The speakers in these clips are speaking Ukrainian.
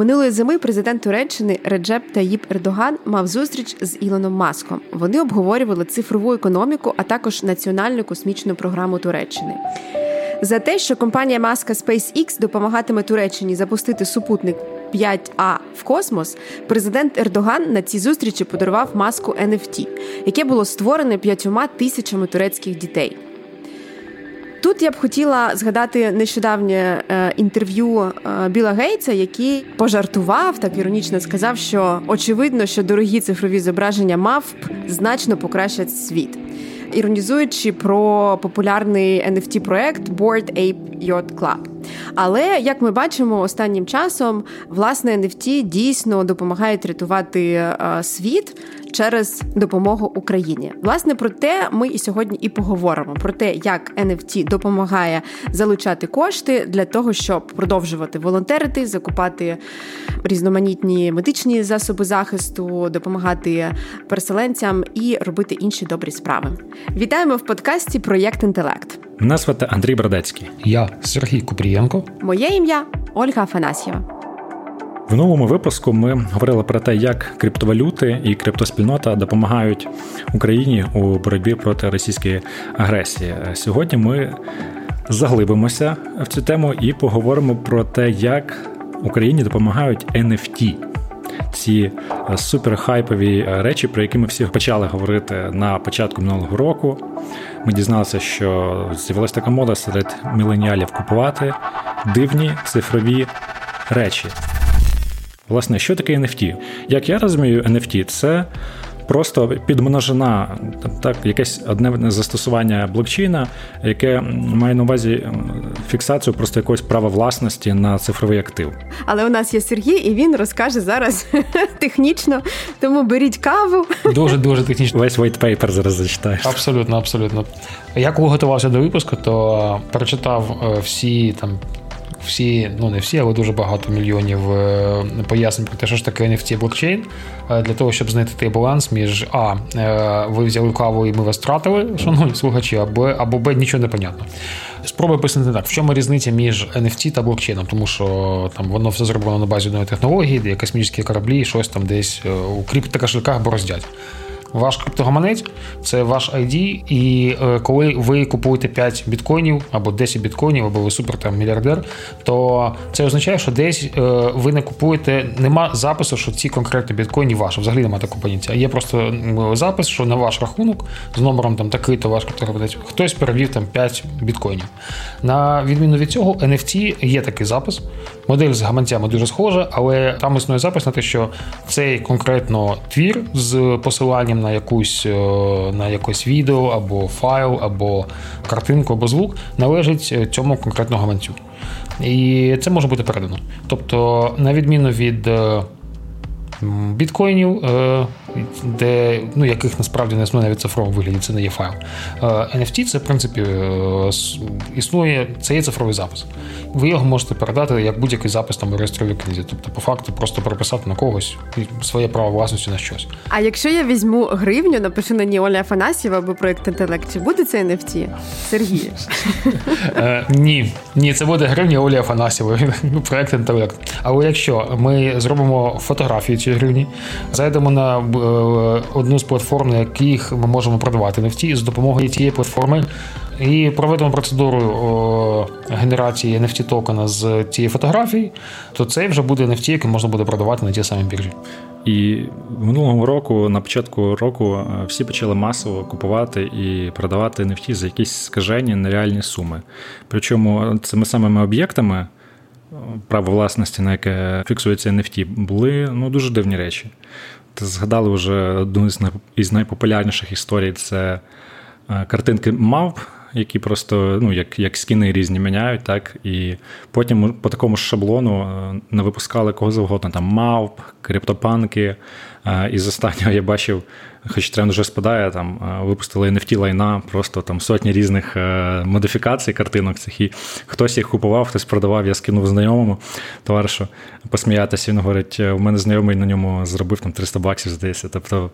Минулої зими президент Туреччини Реджеп Таїп Ердоган мав зустріч з Ілоном Маском. Вони обговорювали цифрову економіку, а також національну космічну програму Туреччини. За те, що компанія Маска SpaceX допомагатиме Туреччині запустити супутник 5А в космос, президент Ердоган на цій зустрічі подарував маску NFT, яке було створене п'ятьома тисячами турецьких дітей. Тут я б хотіла згадати нещодавнє е, інтерв'ю е, Біла Гейтса, який пожартував, так іронічно сказав, що очевидно, що дорогі цифрові зображення мавп значно покращать світ. Іронізуючи про популярний nft проект Board Ape Yacht Club. Але як ми бачимо, останнім часом власне NFT дійсно допомагають рятувати е, світ через допомогу Україні. Власне про те ми і сьогодні і поговоримо про те, як NFT допомагає залучати кошти для того, щоб продовжувати волонтерити, закупати різноманітні медичні засоби захисту, допомагати переселенцям і робити інші добрі справи. Вітаємо в подкасті Проєкт інтелект. Мене звати Андрій Бродецький. Я Сергій Купрієнко. Моє ім'я Ольга Афанасьєва. В новому випуску ми говорили про те, як криптовалюти і криптоспільнота допомагають Україні у боротьбі проти російської агресії. Сьогодні ми заглибимося в цю тему і поговоримо про те, як Україні допомагають NFT. Ці суперхайпові речі, про які ми всі почали говорити на початку минулого року. Ми дізналися, що з'явилася така мода серед міленіалів купувати дивні цифрові речі. Власне, що таке NFT? Як я розумію, NFT – це просто підмножена так, якесь одне застосування блокчейна, яке має на увазі фіксацію просто якогось права власності на цифровий актив. Але у нас є Сергій, і він розкаже зараз технічно. Тому беріть каву. Дуже дуже технічно. Весь white paper зараз зачитаєш. Абсолютно, абсолютно. Я коли готувався до випуску, то перечитав е, всі там всі, ну не всі, але дуже багато мільйонів е, пояснень про те, що ж таке NFT блокчейн, е, для того, щоб знайти той баланс між А. Е, ви взяли каву і ми вас втратили, шановні слухачі, або або Б, нічого не понятно. Спробую пояснити так, в чому різниця між NFT та блокчейном, тому що там воно все зроблено на базі одної технології, де космічні кораблі, щось там десь у криптокошельках бороздять. Ваш криптогаманець це ваш ID, і е, коли ви купуєте 5 біткоїнів або 10 біткоїнів, або ви супер там мільярдер, то це означає, що десь е, ви не купуєте, нема запису, що ці конкретні біткоїні ваші. Взагалі немає такого поняття. Є просто запис, що на ваш рахунок з номером там такий-то ваш криптогаманець, хтось перевів там 5 біткоїнів. На відміну від цього, NFT є такий запис. Модель з гаманцями дуже схожа, але там існує запис на те, що цей конкретно твір з посиланням на якусь е, на якось відео, або файл, або картинку, або звук належить е, цьому конкретному гаманцю. І це може бути передано. Тобто, на відміну від е, біткоїнів, де ну, яких насправді не існує навіть цифровому вигляді, це не є файл. NFT це в принципі існує, це є цифровий запис. Ви його можете передати як будь-який запис там у реєстровій книзі. Тобто, по факту, просто переписати на когось своє право власності на щось. А якщо я візьму гривню, напишу на ній Оля Афанасьєва або проєкт інтелект, чи буде це NFT? Сергій? Е, ні, ні, це буде гривня Олі Афанасьєвої, проєкт інтелект. Але якщо ми зробимо фотографію цієї гривні, зайдемо на е, одну з платформ, на яких ми можемо продавати NFT, з допомогою цієї платформи і проведемо процедуру генерації NFT токена з цієї фотографії, то це вже буде NFT, який можна буде продавати на ті самі біржі. І минулого року, на початку року, е, всі почали масово купувати і продавати NFT за якісь скажені нереальні суми. Причому цими самими об'єктами. Е, право власності, на яке фіксується NFT, були ну, дуже дивні речі. Згадали вже одну із найпопулярніших історій це е, картинки мавп, які просто ну, як як скіни різні міняють, так і потім по такому шаблону е, не випускали кого завгодно, там мавп, криптопанки. із і з останнього я бачив, хоч тренд вже спадає, там е, випустили NFT лайна, просто там сотні різних модифікацій картинок цих. І хтось їх купував, хтось продавав, я скинув знайомому товаришу посміятися. Він говорить: у мене знайомий на ньому зробив там 300 баксів, здається. Тобто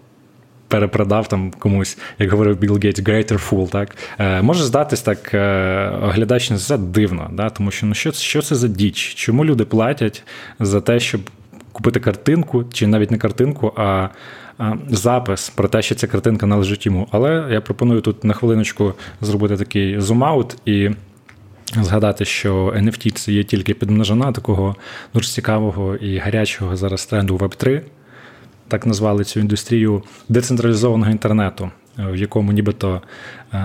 перепродав там комусь, як говорив Білл Гейтс, greater fool, так? Е, Може здатись так е, оглядач на це дивно, да? тому що ну, що, що це за діч? Чому люди платять за те, щоб купити картинку, чи навіть не картинку, а запис про те, що ця картинка належить йому. Але я пропоную тут на хвилиночку зробити такий зум-аут і згадати, що NFT це є тільки підмножена такого дуже цікавого і гарячого зараз тренду Web3. Так назвали цю індустрію децентралізованого інтернету, в якому нібито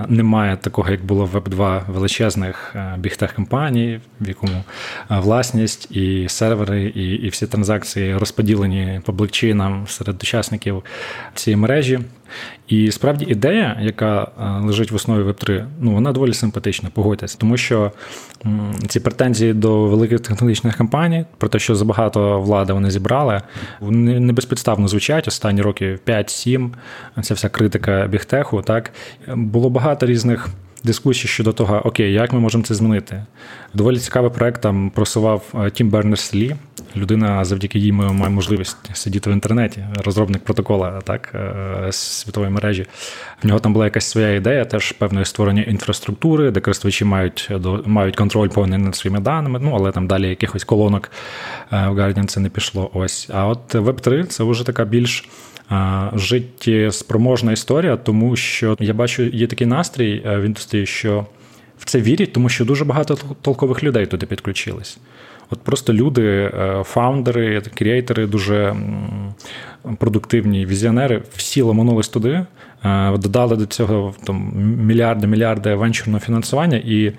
немає такого, як було в Web2 величезних е, бігтех компаній, в якому е, власність і сервери, і і всі транзакції розподілені по блокчейнам серед учасників цієї мережі. І справді ідея, яка лежить в основі Web3, ну вона доволі симпатична, погодьтесь, тому що ці претензії до великих технологічних компаній, про те, що забагато влади вони зібрали, вони не безпідставно звучать останні роки 5-7, Ця вся критика бігтеху, так було багато різних дискусій щодо того, окей, як ми можемо це змінити. Доволі цікавий проект там просував Тім Бернерс Лі. Людина, завдяки їй ми маємо можливість сидіти в інтернеті, розробник протокола так, е, світової мережі. В нього там була якась своя ідея, теж певної створення інфраструктури, де користувачі мають мають контроль повний над своїми даними, ну але там далі якихось колонок е, в Guardian це не пішло. Ось. А от Web3 це вже така більш життєспроможна історія, тому що я бачу, є такий настрій е, в індустрії, що в це вірять, тому що дуже багато толкових людей туди підключились. От просто люди, е, фаундери, креатори, дуже продуктивні візіонери, всі ламанулись туди, е, додали до цього там мільярди, мільярди венчурного фінансування і.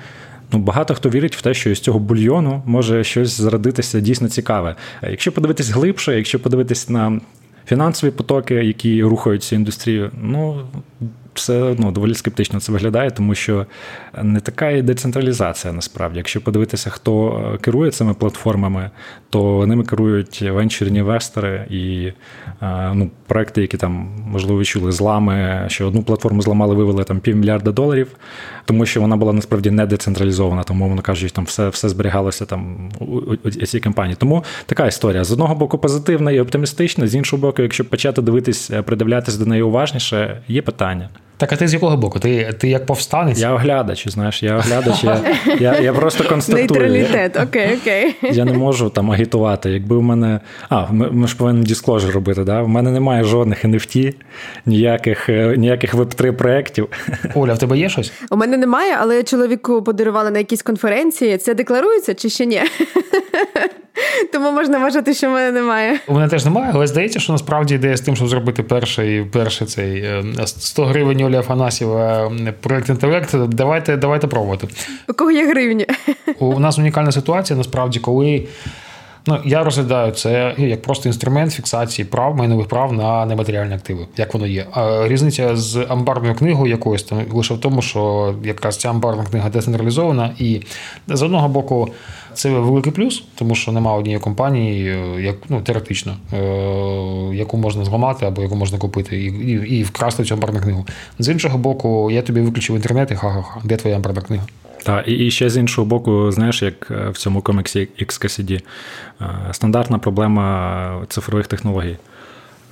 Ну, багато хто вірить в те, що з цього бульйону може щось зрадитися дійсно цікаве. Якщо подивитись глибше, якщо подивитись на фінансові потоки, які рухаються індустрію, ну все ну, доволі скептично це виглядає, тому що не така і децентралізація насправді. Якщо подивитися, хто е, керує цими платформами, то ними керують венчурні інвестори і е, ну, проекти, які там можливо чули злами, що одну платформу зламали, вивели там півмільярда доларів, тому що вона була насправді не децентралізована, тому воно кажуть, там все все зберігалося там у, цій компанії. Тому така історія з одного боку позитивна і оптимістична, з іншого боку, якщо почати дивитись, придивлятись придивлятися до неї уважніше, є питання. Так, а ти з якого боку? Ти ти як повстанець? Я оглядач, знаєш, я оглядач, я я, я просто констатую. Нейтралітет, окей, окей. Я не можу там агітувати. Якби в мене. А, ми, ми ж повинні дискложер робити, да? В мене немає жодних NFT, ніяких е, ніяких веб-3 проєктів. Оля, в тебе є щось? У мене немає, але чоловіку подарували на якійсь конференції. Це декларується чи ще ні? Тому можна вважати, що в мене немає. У мене теж немає, але здається, що насправді ідея з тим, щоб зробити перший перший цей 100 е, гривень Олі Афанасьєва проект інтелект. Давайте давайте пробувати. У кого є гривні? У нас унікальна ситуація, насправді, коли. Ну, я розглядаю це як просто інструмент фіксації прав, майнових прав на нематеріальні активи, як воно є. А Різниця з амбарною книгою якоюсь там лише в тому, що якраз ця амбарна книга децентралізована, і з одного боку це великий плюс, тому що немає однієї компанії, е, як ну теоретично, е, яку можна зламати або яку можна купити, і і, і вкрасти цю амбарну книгу. З іншого боку, я тобі виключив інтернет і ха-ха-ха, де твоя амбарна книга? Так, і ще з іншого боку, знаєш, як е, в цьому коміксі XKCD, стандартна проблема цифрових технологій.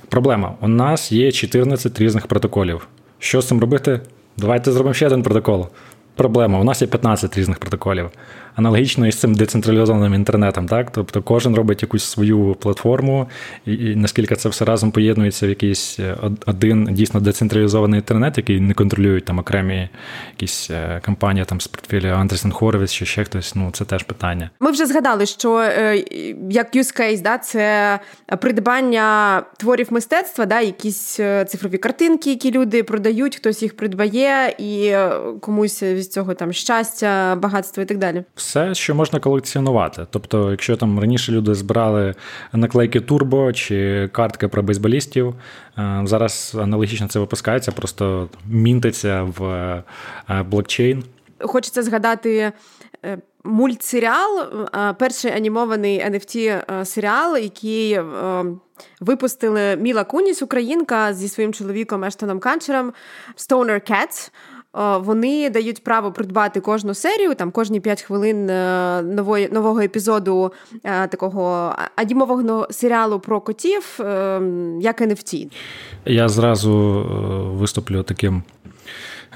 Проблема: у нас є 14 різних протоколів. Що з цим робити? Давайте зробимо ще один протокол. Проблема: у нас є 15 різних протоколів аналогічно із цим децентралізованим інтернетом. Так? Тобто кожен робить якусь свою платформу, і, і наскільки це все разом поєднується в якийсь е, один дійсно децентралізований інтернет, який не контролюють там окремі якісь е, компанії там з портфеля Андресен Хоровіц чи ще хтось. Ну це теж питання. Ми вже згадали, що е, як use case, да, це придбання творів мистецтва, да, якісь цифрові картинки, які люди продають, хтось їх придбає, і комусь від цього там щастя, багатство і так далі все, що можна колекціонувати. Тобто, якщо там раніше люди збирали наклейки турбо чи картки про бейсболістів, е, зараз аналогічно це випускається, просто мінтиться в е, блокчейн. Хочеться згадати. Е, мультсеріал, перший анімований NFT серіал, який випустили Міла Куніс, українка зі своїм чоловіком Ештоном Канчером Stoner Cats. Вони дають право придбати кожну серію, там кожні 5 хвилин е, нової, нового епізоду е, такого адімового серіалу про котів, е, як NFT. Я зразу виступлю таким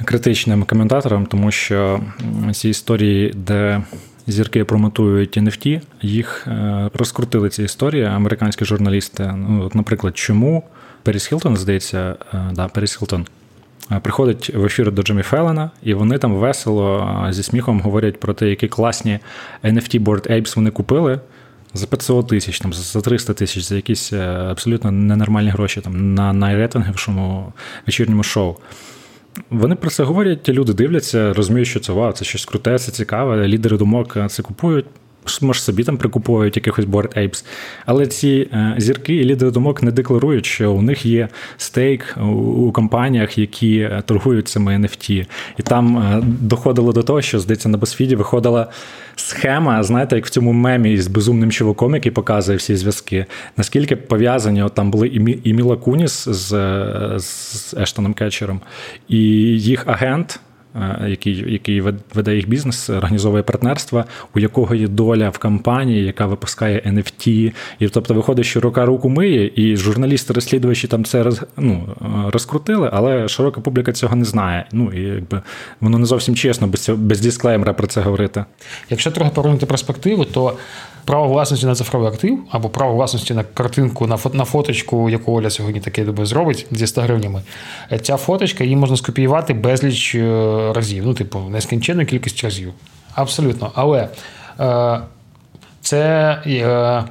критичним коментатором, тому що ці історії, де зірки промотують NFT, їх розкрутили ці історії американські журналісти. Ну, от, Наприклад, чому Періс Хілтон, здається, да, Періс Хілтон приходить в ефір до Джиммі Феллона, і вони там весело зі сміхом говорять про те, які класні NFT Board Apes вони купили. За 500 тисяч, там, за 300 тисяч, за якісь е, абсолютно ненормальні гроші там, на найрейтинговішому вечірньому шоу. Вони про це говорять, ті люди дивляться, розуміють, що це вау, це щось круте, це цікаве. Лідери думок це купують може собі там прикуповують якихось Bored Apes. Але ці е, зірки і лідери думок не декларують, що у них є стейк у компаніях, які е, торгують цими NFT. І там е, доходило до того, що здається на BuzzFeed виходила схема, знаєте, як в цьому мемі з безумним чуваком, який показує всі зв'язки. Наскільки пов'язані от там були і Міла Куніс з, з Ештоном Кетчером, і їх агент. Е, який який веде їх бізнес, організовує партнерства, у якого є доля в компанії, яка випускає NFT. І тобто виходить, що рука руку миє, і журналісти-розслідувачі там це роз, ну, розкрутили, але широка публіка цього не знає. Ну і якби воно не зовсім чесно, без цього, без дисклеймера про це говорити. Якщо трохи повернути перспективу, то право власності на цифровий актив або право власності на картинку на на фоточку, яку Оля сьогодні таке думаю, зробить зі 100 гривнями. Е, ця фоточка її можна скопіювати безліч е, разів. Ну, типу, нескінченну кількість разів. Абсолютно. Але е, це. Е,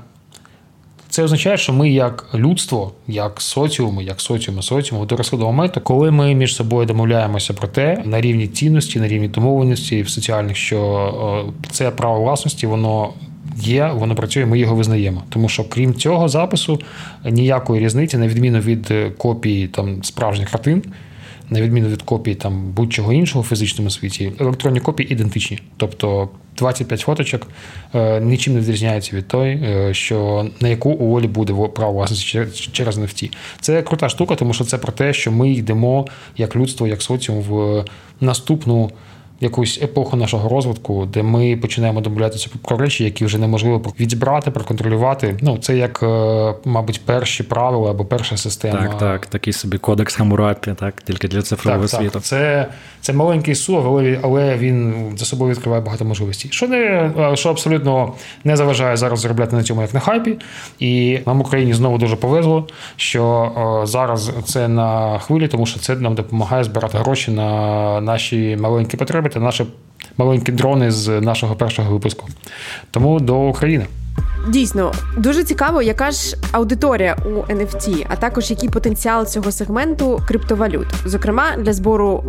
це означає, що ми, як людство, як соціуми, як соціуми, соціуму до розходу моменту, коли ми між собою домовляємося про те на рівні цінності, на рівні домовленості в соціальних, що це право власності, воно є, воно працює, ми його визнаємо. Тому що крім цього запису ніякої різниці, на відміну від е, копії там справжніх картин, на відміну від копій там будь-чого іншого в фізичному світі, електронні копії ідентичні. Тобто 25 фоточок е, нічим не відрізняється від той, е, що на яку у Олі буде право власності через NFT. Це крута штука, тому що це про те, що ми йдемо як людство, як соціум в наступну якусь епоху нашого розвитку, де ми починаємо домовлятися про речі, які вже неможливо відібрати, проконтролювати. Ну це як, е, мабуть, перші правила або перша система. Так, так, такий собі кодекс Хамурапі, так, тільки для цифрового так, світу. Так, Це це маленький сув, але він за собою відкриває багато можливостей. Що не е, що абсолютно не заважає зараз заробляти на цьому, як на хайпі. І нам в Україні знову дуже повезло, що е, зараз це на хвилі, тому що це нам допомагає збирати гроші на наші маленькі потреби та наші маленькі дрони з нашого першого випуску. Тому до України. Дійсно, дуже цікаво, яка ж аудиторія у NFT, а також який потенціал цього сегменту криптовалют, зокрема для збору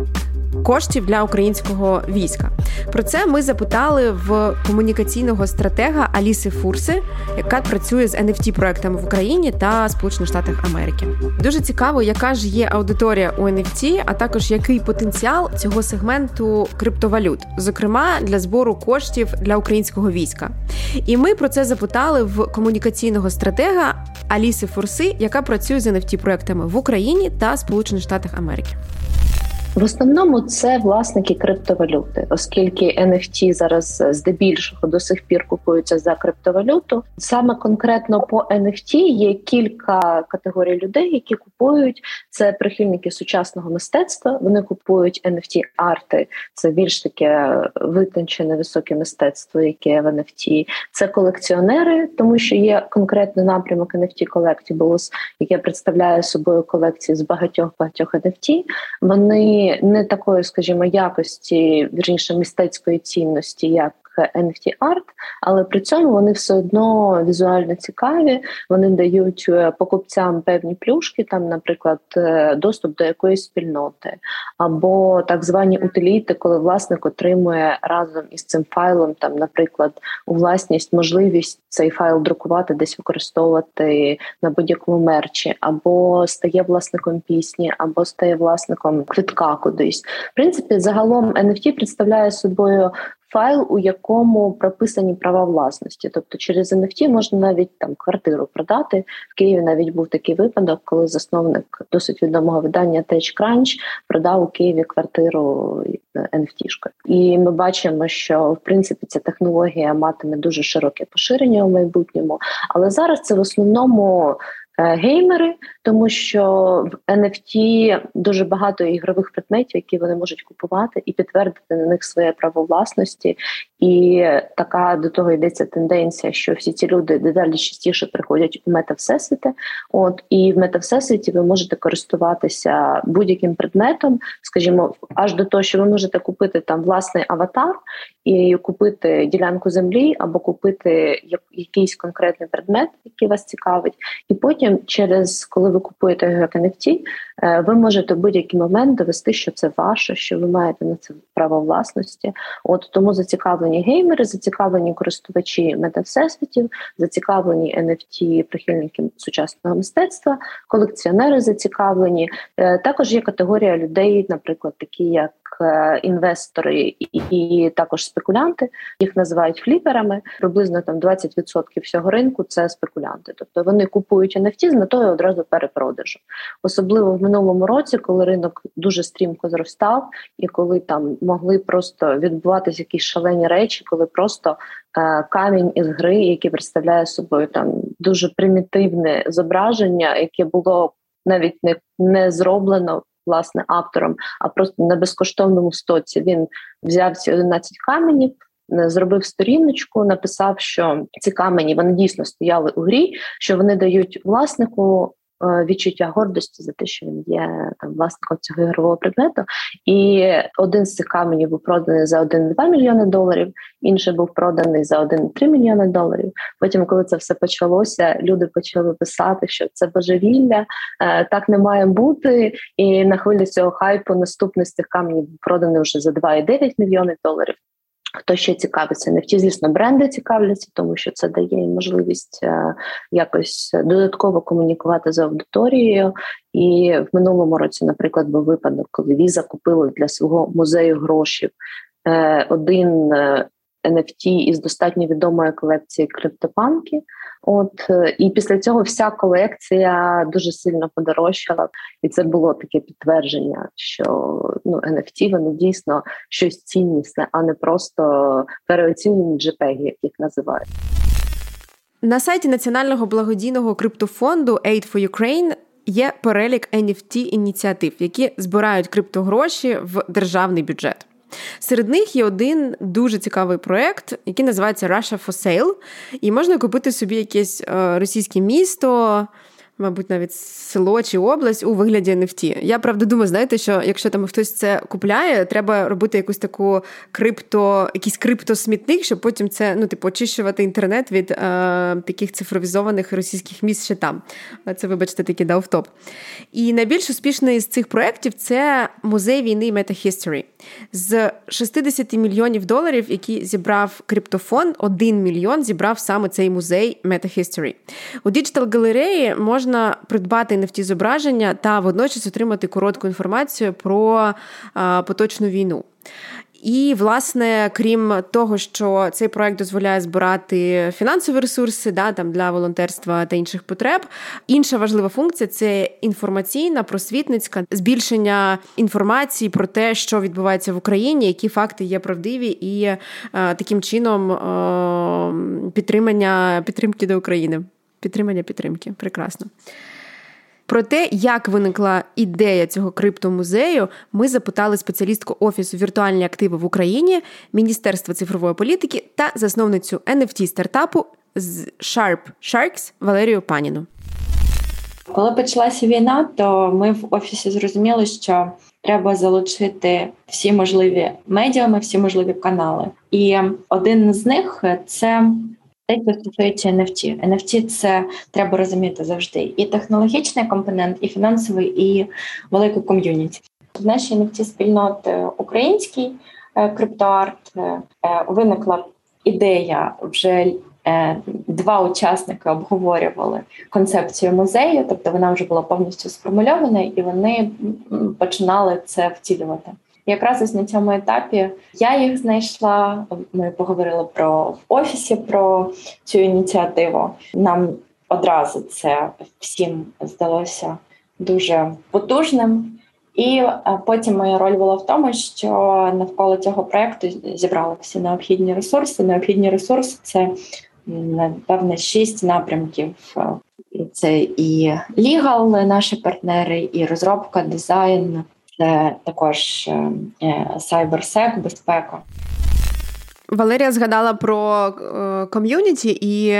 коштів для українського війська. Про це ми запитали в комунікаційного стратега Аліси Фурси, яка працює з nft проектами в Україні та Сполучених Штатах Америки. Дуже цікаво, яка ж є аудиторія у NFT, а також який потенціал цього сегменту криптовалют, зокрема для збору коштів для українського війська. І ми про це запитали в комунікаційного стратега Аліси Фурси, яка працює з nft проектами в Україні та Сполучених Штатах Америки. В основному це власники криптовалюти, оскільки NFT зараз здебільшого до сих пір купуються за криптовалюту. Саме конкретно по NFT є кілька категорій людей, які купують це прихильники сучасного мистецтва. Вони купують NFT арти. Це більш таке витончене високе мистецтво, яке в NFT. Це колекціонери, тому що є конкретний напрямок NFT Collectibles, яке представляє собою колекції з багатьох багатьох NFT. Вони не такої, скажімо, якості, вірніше мистецької цінності, як NFT арт, але при цьому вони все одно візуально цікаві. Вони дають е, покупцям певні плюшки, там, наприклад, е, доступ до якоїсь спільноти, або так звані утиліти, коли власник отримує разом із цим файлом, там, наприклад, у власність можливість цей файл друкувати, десь використовувати на будь-якому мерчі, або стає власником пісні, або стає власником квитка кудись. В принципі, загалом NFT представляє собою файл, у якому прописані права власності. Тобто через NFT можна навіть там квартиру продати. В Києві навіть був такий випадок, коли засновник досить відомого видання TechCrunch продав у Києві квартиру NFT-шкою. І ми бачимо, що в принципі ця технологія матиме дуже широке поширення у майбутньому, але зараз це в основному Е, геймери, тому що в NFT дуже багато ігрових предметів, які вони можуть купувати і підтвердити на них своє право власності. І така до того йдеться тенденція, що всі ці люди дедалі частіше приходять у мета-всесвіти. От і в мета-всесвіті ви можете користуватися будь-яким предметом, скажімо, аж до того, що ви можете купити там власний аватар і купити ділянку землі або купити якийсь конкретний предмет, який вас цікавить, і потім, через коли ви купуєте NFT, е, ви можете в будь-який момент довести, що це ваше, що ви маєте на це право власності. От тому зацікавлені геймери, зацікавлені користувачі метавсесвітів, зацікавлені NFT прихильники сучасного мистецтва, колекціонери зацікавлені. Е, також є категорія людей, наприклад, такі як Е, інвестори і також спекулянти. Їх називають фліперами. Приблизно там 20% всього ринку це спекулянти. Тобто вони купують NFT з метою одразу перепродажу. Особливо в минулому році, коли ринок дуже стрімко зростав, і коли там могли просто відбуватися якісь шалені речі, коли просто е, камінь із гри, який представляє собою там дуже примітивне зображення, яке було навіть не, не зроблено власне автором, а просто на безкоштовному стоці він взяв ці 11 каменів. Е, зробив сторіночку, написав, що ці камені вони дійсно стояли у грі, що вони дають власнику відчуття гордості за те, що він є там власником цього ігрового предмету. І один з цих каменів був проданий за 1,2 мільйони доларів, інший був проданий за 1,3 мільйони доларів. Потім, коли це все почалося, люди почали писати, що це божевілля, е, так не має бути. І на хвилі цього хайпу наступний з цих каменів був проданий вже за 2,9 мільйони доларів. Хто ще цікавиться, вті, звісно, бренди цікавляться, тому що це дає їм можливість е, якось додатково комунікувати з аудиторією. І в минулому році, наприклад, був випадок, коли Віза купила для свого музею грошів е, один е, NFT із достатньо відомої колекції криптопанки. От е, і після цього вся колекція дуже сильно подорожчала, і це було таке підтвердження, що ну NFT вони дійсно щось ціннісне, а не просто переоцінені JPEG, як їх називають. На сайті національного благодійного криптофонду Aid for Ukraine є перелік NFT ініціатив, які збирають криптогроші в державний бюджет. Серед них є один дуже цікавий проект, який називається Russia for Sale. І можна купити собі якесь е, російське місто мабуть, навіть село чи область у вигляді NFT. Я правда думаю, знаєте, що якщо там хтось це купляє, треба робити якусь таку крипто, якийсь криптосмітник, щоб потім це ну, типу, очищувати інтернет від е, таких цифровізованих російських міст ще там. Це, вибачте, такий дав топ. І найбільш успішний з цих проєктів це музей війни Meta History. З 60 мільйонів доларів, які зібрав криптофонд, 1 мільйон зібрав саме цей музей MetaHistory. У digital галереї можна придбати nft зображення та водночас отримати коротку інформацію про поточну війну. І, власне, крім того, що цей проект дозволяє збирати фінансові ресурси да, там, для волонтерства та інших потреб. Інша важлива функція це інформаційна, просвітницька збільшення інформації про те, що відбувається в Україні, які факти є правдиві, і е, таким чином е, підтримання підтримки до України. Підтримання підтримки. Прекрасно. Про те, як виникла ідея цього криптомузею, ми запитали спеціалістку Офісу віртуальні активи в Україні, Міністерства цифрової політики та засновницю NFT стартапу з Sharp Sharks Валерію Паніну. Коли почалася війна, то ми в офісі зрозуміли, що треба залучити всі можливі медіуми, всі можливі канали. І один з них це те, стосується NFT. NFT – це треба розуміти завжди і технологічний компонент, і фінансовий, і великий ком'юніті. В нашій NFT спільноти український е, криптоарт е, е, виникла ідея вже. Два учасники обговорювали концепцію музею, тобто вона вже була повністю сформульована, і вони починали це втілювати. Якраз ось на цьому етапі я їх знайшла. Ми поговорили про в офісі про цю ініціативу. Нам одразу це всім здалося дуже потужним. І е, потім моя роль була в тому, що навколо цього проекту зібрали всі необхідні ресурси. Необхідні ресурси це напевне шість напрямків. Це і лігал, наші партнери, і розробка, дизайн, це також сайберсек, безпека. Валерія згадала про е, ком'юніті, і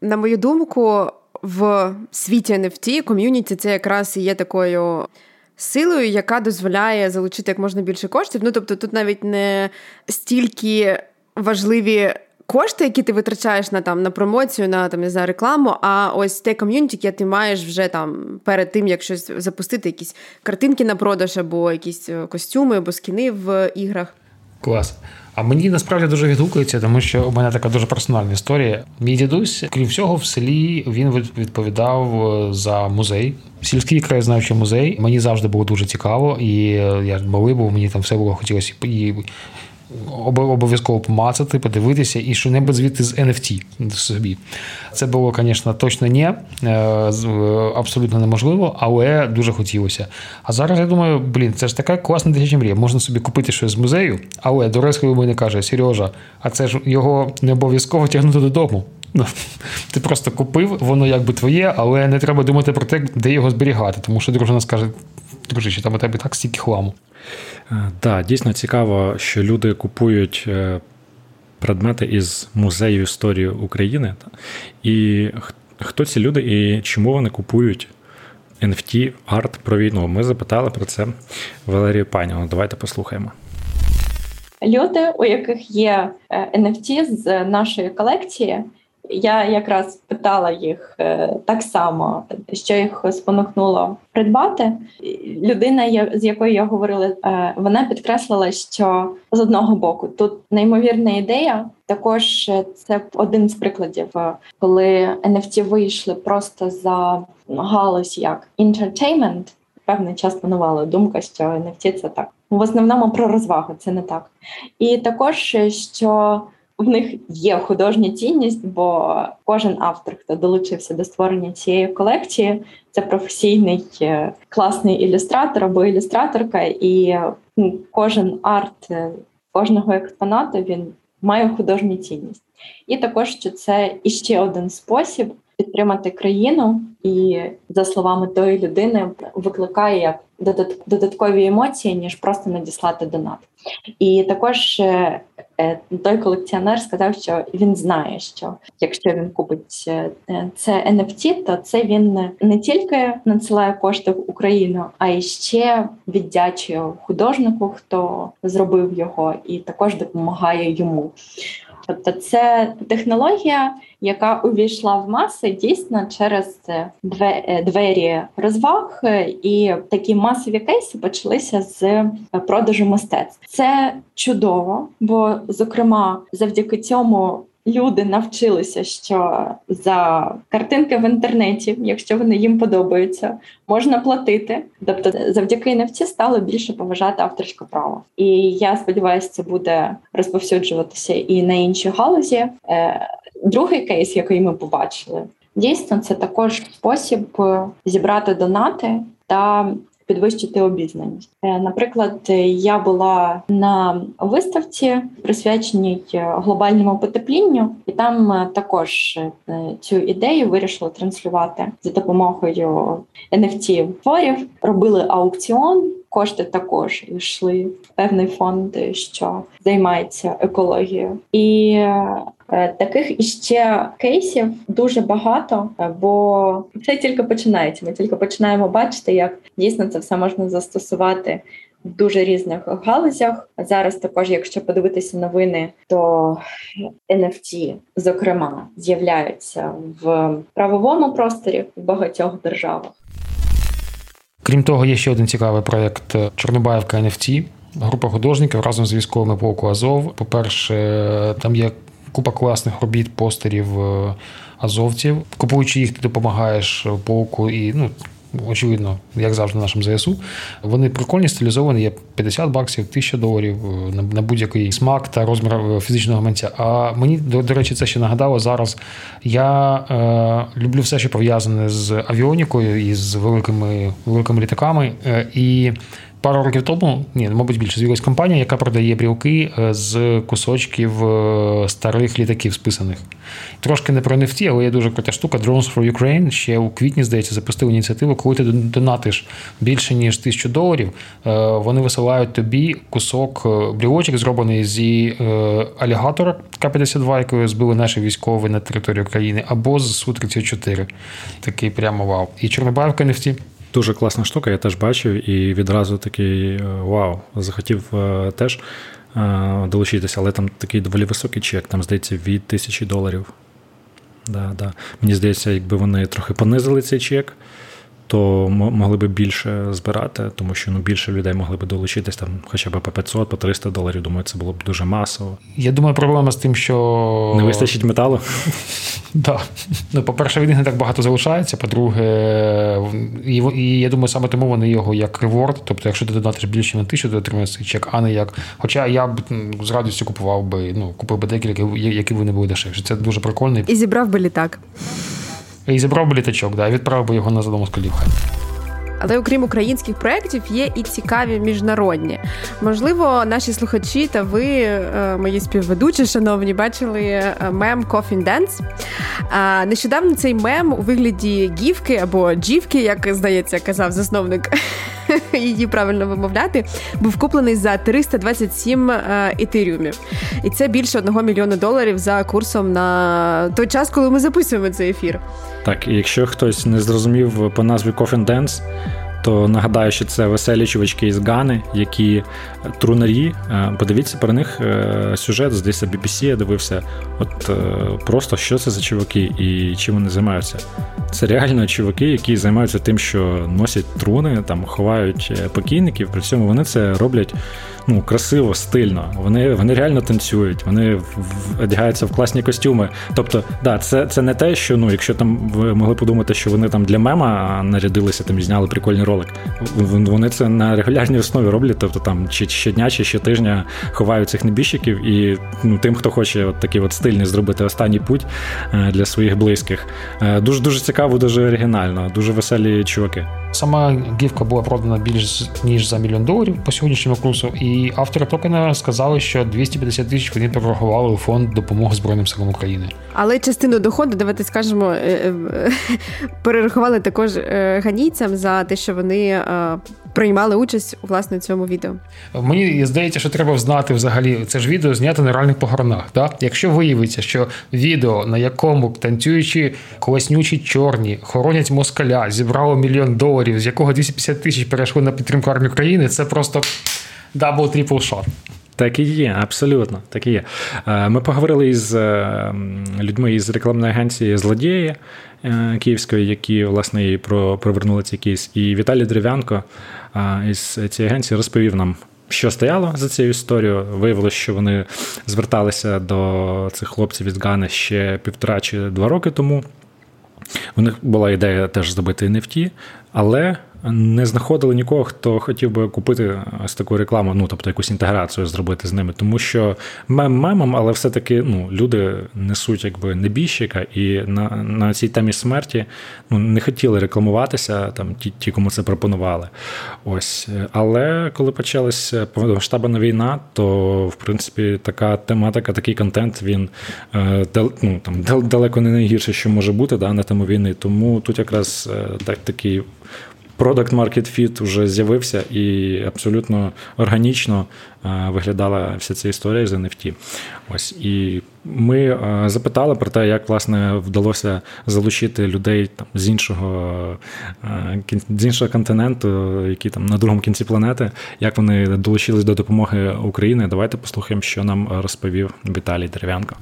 на мою думку, в світі NFT ком'юніті це якраз і є такою силою, яка дозволяє залучити як можна більше коштів. Ну тобто, тут навіть не стільки важливі. Кошти, які ти витрачаєш на там на промоцію, на там не знаю, рекламу, а ось те ком'юніті, яке ти маєш вже там перед тим, як щось запустити, якісь картинки на продаж, або якісь е, костюми, або скіни в іграх. Клас. А мені насправді дуже відгукується, тому що у мене така дуже персональна історія. Мій дідусь, крім всього, в селі він відповідав е, за музей. Сільський краєзнавчий музей. Мені завжди було дуже цікаво, і я малий був, мені там все було хотілося і обов'язково помацати, подивитися і що небудь звідти з NFT собі. Це було, звісно, точно ні, е, абсолютно неможливо, але дуже хотілося. А зараз я думаю, блін, це ж така класна дитяча мрія. Можна собі купити щось з музею, але дорослий мене каже, Сережа, а це ж його не обов'язково тягнути додому. Ну, ти просто купив, воно якби твоє, але не треба думати про те, де його зберігати, тому що дружина скаже, дружище, там у тебе так стільки хламу. Так, да, дійсно цікаво, що люди купують е, предмети із музею історії України. І хто ці люди і чому вони купують NFT арт про війну? Ми запитали про це Валерію Паніну. Давайте послухаємо. Люди, у яких є NFT е, з нашої колекції, я якраз питала їх е, так само, що їх спонукнуло придбати. Людина, з якою я говорила, е, вона підкреслила, що з одного боку тут неймовірна ідея. Також це один з прикладів, коли NFT вийшли просто за галузь як entertainment, Певний час панувала думка, що NFT – це так в основному про розвагу, це не так. І також що в них є художня цінність, бо кожен автор, хто долучився до створення цієї колекції, це професійний е, класний ілюстратор або ілюстраторка, і кожен арт е, кожного експонату він має художню цінність. І також що це іще один спосіб підтримати країну, і за словами тої людини викликає додаткові емоції, ніж просто надіслати донат. І також е, е, той колекціонер сказав, що він знає, що якщо він купить е, це NFT, то це він не тільки надсилає кошти в Україну, а й ще віддячує художнику, хто зробив його, і також допомагає йому. Тобто, це технологія, яка увійшла в маси дійсно через е, двері розваг, і такі масові кейси почалися з продажу мистецтв. Це чудово, бо зокрема завдяки цьому люди навчилися, що за картинки в інтернеті, якщо вони їм подобаються, можна платити. Тобто, завдяки NFT стало більше поважати авторське право. І я сподіваюся, це буде розповсюджуватися і на інші галузі. Е, другий кейс, який ми побачили, дійсно це також спосіб зібрати донати та підвищити обізнаність. Е, наприклад, я була на виставці, присвяченій глобальному потеплінню, і там е, також е, цю ідею вирішили транслювати за допомогою NFT творів. Робили аукціон. Кошти також йшли в певний фонд, що займається екологією, і Е, таких іще кейсів дуже багато, бо це тільки починається. Ми тільки починаємо бачити, як дійсно це все можна застосувати в дуже різних галузях. Зараз також, якщо подивитися новини, то NFT, зокрема, з'являються в правовому просторі в багатьох державах. Крім того, є ще один цікавий проект Чорнобаївка NFT. Група художників разом з військовими полку Азов. По перше, там є купа класних робіт, постерів е, азовців. Купуючи їх, ти допомагаєш полку і ну. Очевидно, як завжди, нашим ЗСУ. Вони прикольні, стилізовані, є 50 баксів, 1000 доларів е, на будь-який смак та розмір е, фізичного гаманця. А мені, до, до речі, це ще нагадало зараз. Я е, люблю все, що пов'язане з авіонікою і з великими великими літаками. Е, і пару років тому, ні, мабуть, більше з'явилась компанія, яка продає брілки е, з кусочків е, старих літаків списаних. Трошки не про NFT, але є дуже крута штука. Drones for Ukraine ще у квітні, здається, запустив ініціативу, коли ти донатиш більше ніж тисячу доларів. Е, вони висилають тобі кусок брілочок, зроблений зі алігатора К-52, якою збили наші військові на території України, або з Су-34. Такий прямо вау. І Чорнобаївка NFT. Дуже класна штука, я теж бачив і відразу такий е, вау, захотів е, теж е, долучитися, але там такий доволі високий чек, там здається, від тисячі доларів. Да, да. Мені здається, якби вони трохи понизили цей чек, то могли би більше збирати, тому що ну, більше людей могли б долучитись там хоча б по 500, по 300 доларів. Думаю, це було б дуже масово. Я думаю, проблема з тим, що не вистачить металу. Так. Ну, по-перше, він не так багато залишається. По-друге, і, і я думаю, саме тому вони його як реворд. Тобто, якщо ти донатиш більше на тисячу, ти отримаєш цей чек, а не як. Хоча я б з радістю купував би, ну, купив би декілька, які вони були дешевші. Це дуже прикольно. І зібрав би літак. І зібрав би літачок, да, і відправив би його на задому скалівхай. Але окрім українських проєктів, є і цікаві міжнародні. Можливо, наші слухачі та ви, е, мої співведучі, шановні, бачили е, мем Coffin Dance. Нещодавно цей мем у вигляді гівки або джівки, як здається, казав засновник. Її правильно вимовляти, був куплений за 327 е, етеріумів. І це більше одного мільйона доларів за курсом на той час, коли ми записуємо цей ефір. Так, і якщо хтось не зрозумів по назві Coffin Dance, то нагадаю, що це веселі чувачки із Гани, які трунарі. Е, подивіться про них сюжет сюжет, здається, BBC я дивився. От е, просто що це за чуваки і чим вони займаються. Це реально чуваки, які займаються тим, що носять труни, там ховають покійників. При цьому вони це роблять ну, красиво, стильно. Вони вони реально танцюють, вони одягаються в класні костюми. Тобто, да, це це не те, що ну, якщо там ви могли подумати, що вони там для мема нарядилися, там і зняли прикольний ролик. Вони це на регулярній основі роблять, тобто там чи щодня, чи щотижня ховають цих небіжчиків, і ну, тим, хто хоче от такий от стильний зробити останній путь е, для своїх близьких. Е, дуже дуже цікаво, дуже оригінально, дуже веселі чуваки. Сама гівка була продана більш ніж за мільйон доларів по сьогоднішньому курсу, і автори токена сказали, що 250 тисяч вони прорахували у фонд допомоги Збройним силам України. Але частину доходу, давайте скажемо, е, е, перерахували також е, ганійцям за те, що вони приймали участь у власне цьому відео. Мені здається, що треба знати взагалі це ж відео знято на реальних похоронах. Так? Якщо виявиться, що відео, на якому танцюючі колеснючі чорні хоронять москаля, зібрало мільйон доларів, з якого 250 тисяч перейшли на підтримку армії України, це просто double triple shot. Так і є, абсолютно. Так і є. Е, ми поговорили із е, людьми із рекламної агенції Злодії е, Київської, які власне і провернули цей кейс. І Віталій Дерев'янко із цієї агенції розповів нам. Що стояло за цією історією? Виявилося, що вони зверталися до цих хлопців із Гани ще півтора чи два роки тому. У них була ідея теж зробити NFT, але не знаходили нікого, хто хотів би купити ось таку рекламу, ну тобто якусь інтеграцію зробити з ними, тому що мем мемом, але все-таки ну, люди несуть якби небіжчика, і на на цій темі смерті ну, не хотіли рекламуватися там ті, ті, кому це пропонували. Ось. Але коли почалася повномасштабна війна, то в принципі така тематика, такий контент він е, ну, там, далеко не найгірше, що може бути да, на тему війни. Тому тут якраз е, так такий Product Market Fit вже з'явився і абсолютно органічно е, виглядала вся ця історія з NFT. Ось і ми е, запитали про те, як власне вдалося залучити людей там з іншого е, з іншого континенту, які там на другому кінці планети, як вони долучились до допомоги України. Давайте послухаємо, що нам розповів Віталій Дерев'янко.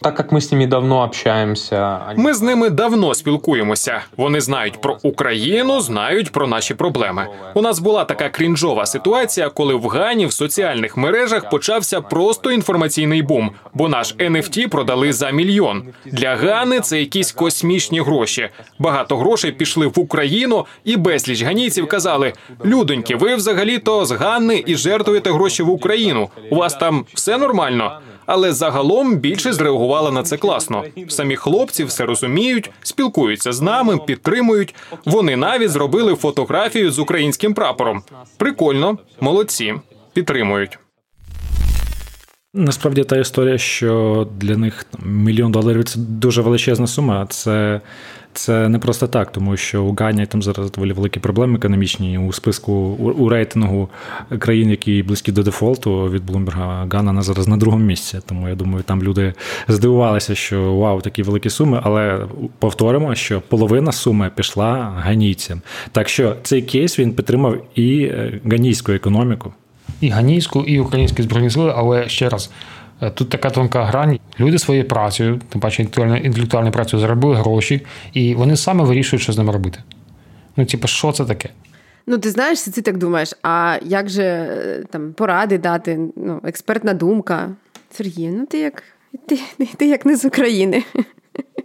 Так як ми з ними давно общаємося, ми з ними давно спілкуємося. Вони знають про Україну, знають про наші проблеми. У нас була така крінжова ситуація, коли в Гані в соціальних мережах почався просто інформаційний бум, бо наш NFT продали за мільйон. Для Гани це якісь космічні гроші. Багато грошей пішли в Україну, і безліч ганійців казали: людоньки, ви взагалі то з Ганни і жертвуєте гроші в Україну. У вас там все нормально. Але загалом більше зреагувала на це класно. Самі хлопці все розуміють, спілкуються з нами, підтримують. Вони навіть зробили фотографію з українським прапором. Прикольно, молодці, підтримують. Насправді та історія, що для них мільйон доларів це дуже величезна сума. Це це не просто так, тому що у Гані там зараз доволі великі проблеми економічні у списку у, рейтингу країн, які близькі до дефолту від Блумберга. Гана на зараз на другому місці. Тому я думаю, там люди здивувалися, що вау, такі великі суми. Але повторимо, що половина суми пішла ганійцям. Так що цей кейс він підтримав і е, ганійську економіку. І ганійську, і українські збройні сили, але ще раз. Е, тут така тонка грань. Люди своєю працею, тим паче інтелектуальною працею заробили гроші, і вони саме вирішують, що з ними робити. Ну, типу, що це таке? Ну, ти знаєш, ти так думаєш, а як же е, там поради дати? Ну, експертна думка. Сергій, ну ти як ти, ти як не з України.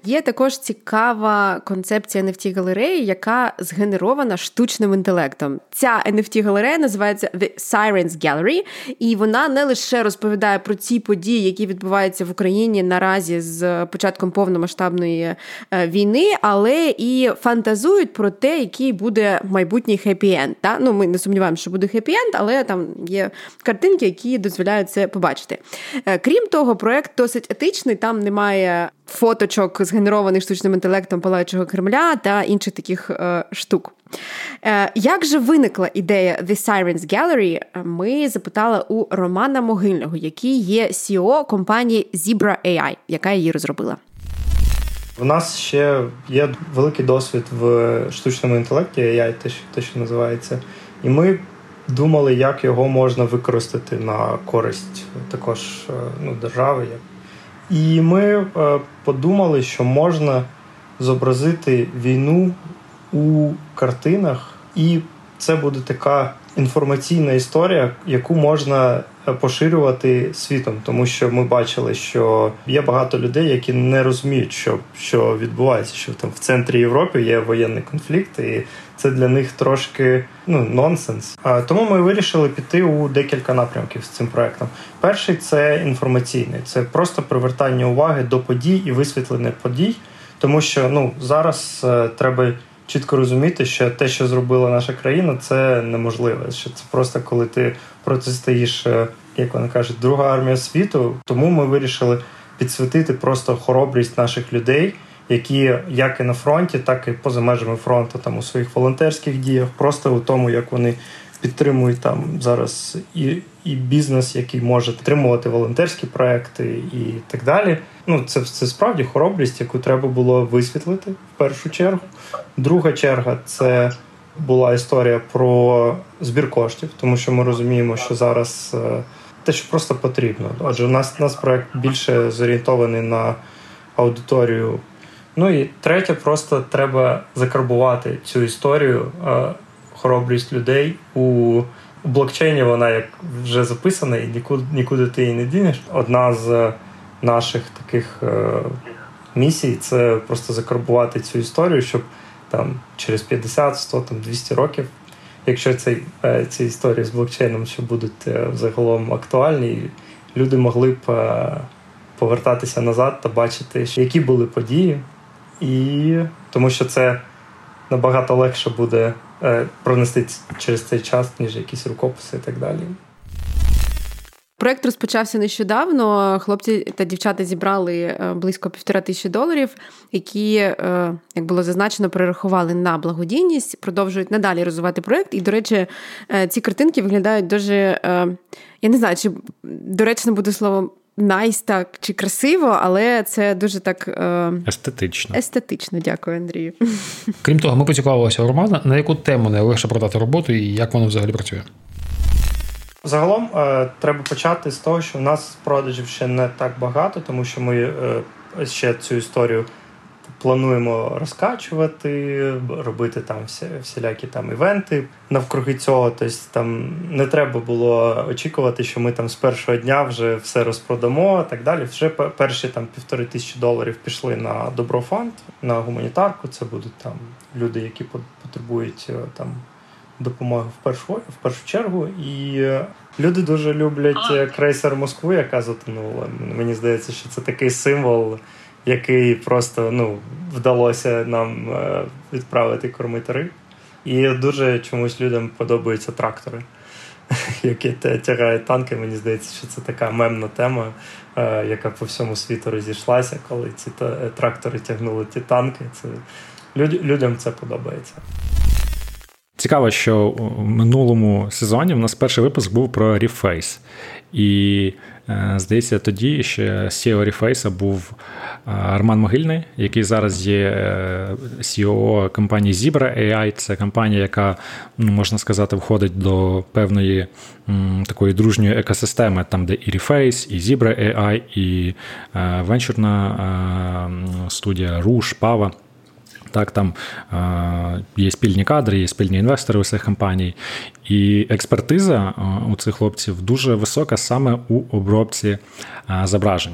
Є також цікава концепція nft галереї, яка згенерована штучним інтелектом. Ця nft галерея називається The Sirens Gallery, і вона не лише розповідає про ці події, які відбуваються в Україні наразі з початком повномасштабної е, війни, але і фантазують про те, який буде майбутній хеппі-енд. Та? Ну, ми не сумніваємося, що буде хеппі-енд, але там є картинки, які дозволяють це побачити. Е, крім того, проект досить етичний, там немає фоточок, згенерованих штучним інтелектом палаючого Кремля та інших таких е, штук. Е, Як же виникла ідея The Sirens Gallery, ми запитали у Романа Могильного, який є CEO компанії Zebra AI, яка її розробила. У нас ще є великий досвід в штучному інтелекті, AI, те, що, те, що називається, і ми думали, як його можна використати на користь також е, ну, держави, як і ми е, подумали, що можна зобразити війну у картинах, і це буде така інформаційна історія, яку можна поширювати світом, тому що ми бачили, що є багато людей, які не розуміють, що що відбувається, що там в центрі Європи є воєнний конфлікт, і це для них трошки ну нонсенс. Тому ми вирішили піти у декілька напрямків з цим проектом. Перший це інформаційний, це просто привертання уваги до подій і висвітлення подій, тому що ну зараз е, треба чітко розуміти, що те, що зробила наша країна, це неможливе. Що це просто коли ти протистоїш, е, як вони кажуть, друга армія світу. Тому ми вирішили підсвітити просто хоробрість наших людей, які як і на фронті, так і поза межами фронту, там у своїх волонтерських діях, просто у тому, як вони підтримують там зараз і і бізнес, який може підтримувати волонтерські проекти і так далі. Ну, це це справді хоробрість, яку треба було висвітлити в першу чергу. Друга черга це була історія про збір коштів, тому що ми розуміємо, що зараз е, те, що просто потрібно. Отже, у нас у нас проект більше зорієнтований на аудиторію. Ну і третє, просто треба закарбувати цю історію, е, хоробрість людей у у блокчейні. Вона як вже записана, і нікуди нікуди ти її не дінеш. Одна з наших таких е, місій це просто закарбувати цю історію, щоб там через 50, 100, там 200 років, якщо цей, е, ці історії з блокчейном ще будуть е, загалом актуальні, люди могли б е, повертатися назад та бачити, які були події, і тому що це набагато легше буде пронести через цей час, ніж якісь рукописи і так далі. Проект розпочався нещодавно. Хлопці та дівчата зібрали е, близько півтора тисячі доларів, які, е, як було зазначено, перерахували на благодійність, продовжують надалі розвивати проект. І, до речі, е, ці картинки виглядають дуже. Я не знаю, чи доречно буде слово. Nice так чи красиво, але це дуже так естетично. Естетично, дякую, Андрію. Крім того, ми поцікавилися у Романа, на яку тему найлегше продати роботу і як воно взагалі працює. Загалом е, треба почати з того, що в нас продажів ще не так багато, тому що ми е, ще цю історію плануємо розкачувати, робити там всі, всілякі там івенти навкруги цього. Тобто там не треба було очікувати, що ми там з першого дня вже все розпродамо. Так далі. Вже перші там півтори тисячі доларів пішли на доброфонд, на гуманітарку. Це будуть там люди, які потребують е, там. Допомоги в першу в першу чергу, і е, люди дуже люблять е, крейсер Москву, яка затонула. Мені здається, що це такий символ який просто ну, вдалося нам е, відправити кормити риб. І дуже чомусь людям подобаються трактори, які тягають танки. Мені здається, що це така мемна тема, е, яка по всьому світу розійшлася, коли ці трактори тягнули ті танки. Це Людям це подобається. Цікаво, що у минулому сезоні у нас перший випуск був про Reface. І Е, здається, тоді ще CEO Reface був е, Арман Могильний, який зараз є е, CEO компанії Zebra AI. Це компанія, яка, ну, можна сказати, входить до певної такої дружньої екосистеми, там, де і Reface, і Zebra AI, і венчурна студія Rush, Pava. Так, Там е, є спільні кадри, є спільні інвестори у цих компаній. І експертиза у цих хлопців дуже висока саме у обробці е, зображень.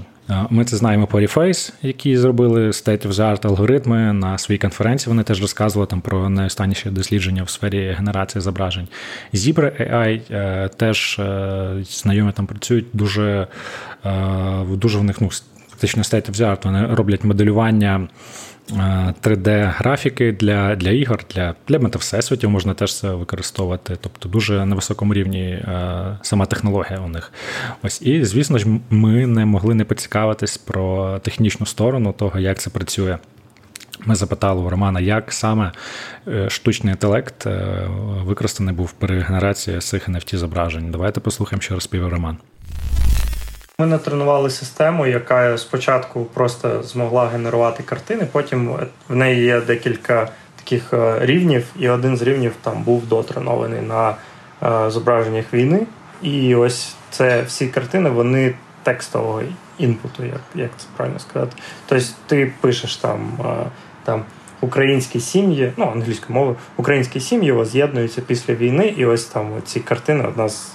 Ми це знаємо по Reface, які зробили State of the Art алгоритми на своїй конференції. Вони теж розказували там про найостанніші дослідження в сфері генерації зображень. Zebra AI е, теж знайомі там працюють дуже дуже в них ну, фактично State of the Art. Вони роблять моделювання 3D-графіки для для ігор, для для метавсесвітів можна теж це використовувати. Тобто дуже на високому рівні сама технологія у них. Ось І, звісно ж, ми не могли не поцікавитись про технічну сторону того, як це працює. Ми запитали у Романа, як саме е, штучний інтелект е, використаний був при генерації цих NFT зображень. Давайте послухаємо, що розповів Роман. Ми натренували систему, яка спочатку просто змогла генерувати картини. Потім в неї є декілька таких е, рівнів, і один з рівнів там був дотренований на е, зображеннях війни. І ось це всі картини, вони текстового інпуту, як як це правильно сказати. Тобто ти пишеш там е, там українські сім'ї, ну англійською мовою, українські сім'ї воз'єднуються після війни, і ось там ці картини одна з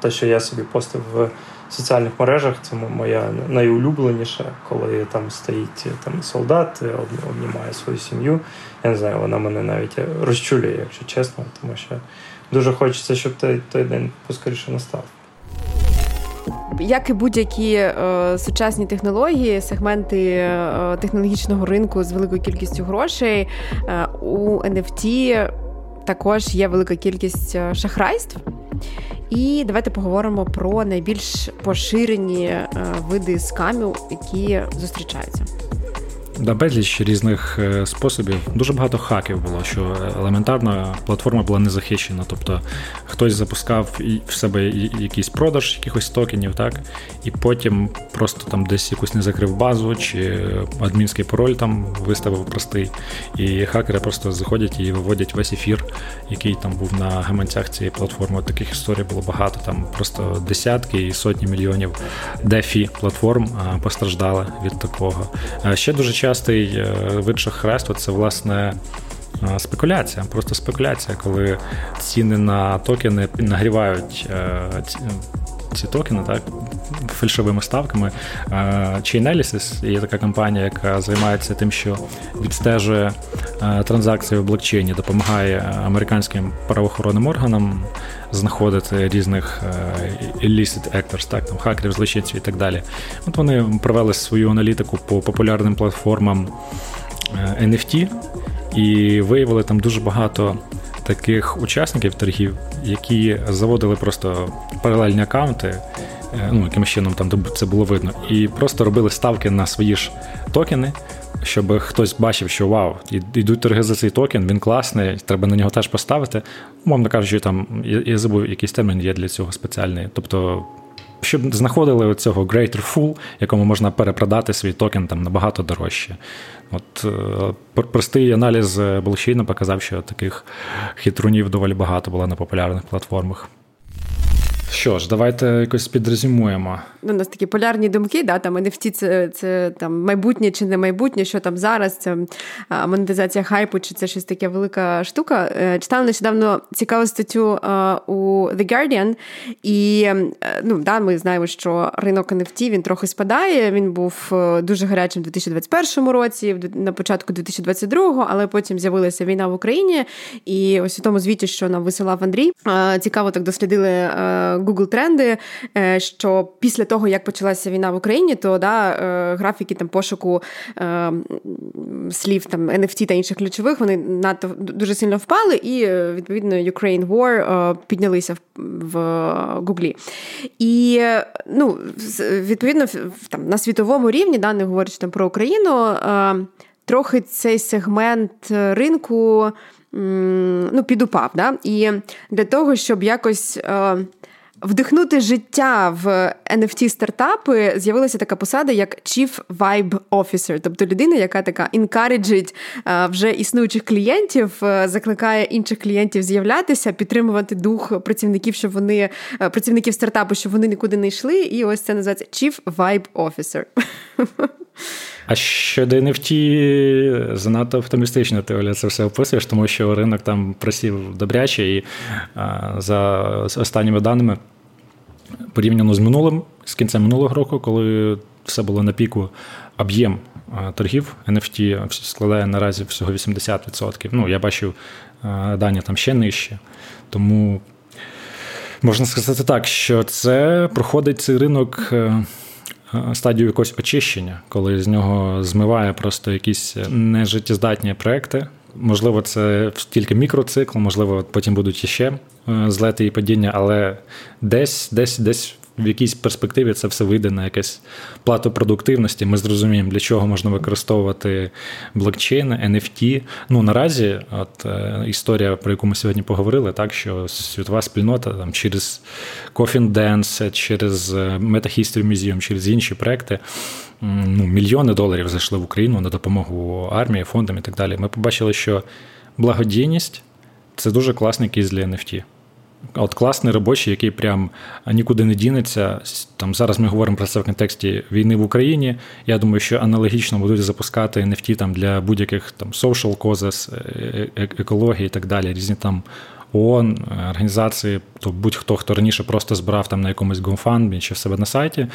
те, що я собі постив в соціальних мережах. Це моя найулюбленіша, коли там стоїть там солдат, обнімає свою сім'ю. Я не знаю, вона мене навіть розчулює, якщо чесно, тому що дуже хочеться, щоб той, той день поскоріше настав. Як і будь-які е, сучасні технології, сегменти е, технологічного ринку з великою кількістю грошей е, у NFT також є велика кількість е, шахрайств. І давайте поговоримо про найбільш поширені е, види скамів, які зустрічаються. Да, безліч різних е, способів. Дуже багато хаків було, що елементарно платформа була не захищена. Тобто хтось запускав в себе якийсь продаж якихось токенів, так, і потім просто там десь якусь не закрив базу, чи адмінський пароль там виставив простий. І хакери просто заходять і виводять весь ефір, який там був на гаманцях цієї платформи. Таких історій було багато. Там просто десятки і сотні мільйонів дефі платформ постраждали від такого. Ще дуже часто частий е, вид шахрайства це власне. Е, спекуляція, просто спекуляція, коли ціни на токени нагрівають е, ці, токени так, фальшовими ставками. Chainalysis є така компанія, яка займається тим, що відстежує транзакції в блокчейні, допомагає американським правоохоронним органам знаходити різних illicit actors, так, там, хакерів, злочинців і так далі. От Вони провели свою аналітику по популярним платформам NFT і виявили там дуже багато таких учасників торгів, які заводили просто паралельні аккаунти. Ну, якимось чином там це було видно, і просто робили ставки на свої ж токени, щоб хтось бачив, що вау, йдуть торги за цей токен, він класний, треба на нього теж поставити. Мовно кажучи, там я, я забув, якийсь термін є для цього спеціальний. Тобто, щоб знаходили цього greater fool, якому можна перепродати свій токен там набагато дорожче. От е, Простий аналіз блокчейну показав, що таких хитрунів доволі багато було на популярних платформах. Що ж, давайте якось підрезюмуємо. Ну, у нас такі полярні думки, да, там NFT це, це там майбутнє чи не майбутнє, що там зараз, це монетизація хайпу, чи це щось таке велика штука. Е, читала нещодавно цікаву статтю у The Guardian, і е, ну, да, ми знаємо, що ринок NFT він трохи спадає. Він був е, дуже гарячим у 2021 році, на початку 2022, але потім з'явилася війна в Україні. І ось у тому звіті, що нам висилав Андрій, цікаво так дослідили. Google тренди, е, що після того, як почалася війна в Україні, то да, е, графіки там пошуку е, слів там NFT та інших ключових вони надто дуже сильно впали, і відповідно Ukraine War піднялися в Гуглі. І ну, відповідно там на світовому рівні, да, не говорячи там про Україну, трохи цей сегмент ринку ну, підупав. Да? І для того, щоб якось вдихнути життя в nft стартапи з'явилася така посада, як Chief Vibe Officer, тобто людина, яка така інкареджить вже існуючих клієнтів, е, закликає інших клієнтів з'являтися, підтримувати дух працівників, щоб вони е, працівників стартапу, щоб вони нікуди не йшли. І ось це називається Chief Vibe Officer. А щодо NFT, занадто оптимістично ти це все описуєш, тому що ринок там просів добряче, і за останніми даними, порівняно з минулим, з кінцем минулого року, коли все було на піку, об'єм торгів NFT складає наразі всього 80%. Ну, я бачив дані там ще нижче. Тому можна сказати так, що це проходить цей ринок. Е, Е, стадію якогось очищення, коли з нього змиває просто якісь нежиттєздатні проекти. Можливо, це тільки мікроцикл, можливо, потім будуть іще е, злети і падіння, але десь, десь, десь в якійсь перспективі це все вийде на якесь плату продуктивності. Ми зрозуміємо, для чого можна використовувати блокчейн, NFT. Ну наразі, от е, історія, про яку ми сьогодні поговорили, так що світова спільнота там через Coffin Dance, через е, Meta History Museum, через інші проекти. Ну, Мільйони доларів зайшли в Україну на допомогу армії, фондам і так далі. Ми побачили, що благодійність це дуже класний кейс для NFT. От класний робочий, який прям нікуди не дінеться. Там Зараз ми говоримо про це в контексті війни в Україні. Я думаю, що аналогічно будуть запускати NFT там для будь-яких там social causes, е, е, екології і так далі, різні там ООН, організації, то будь-хто, хто раніше просто збирав там на якомусь GoFundMe чи в себе на сайті,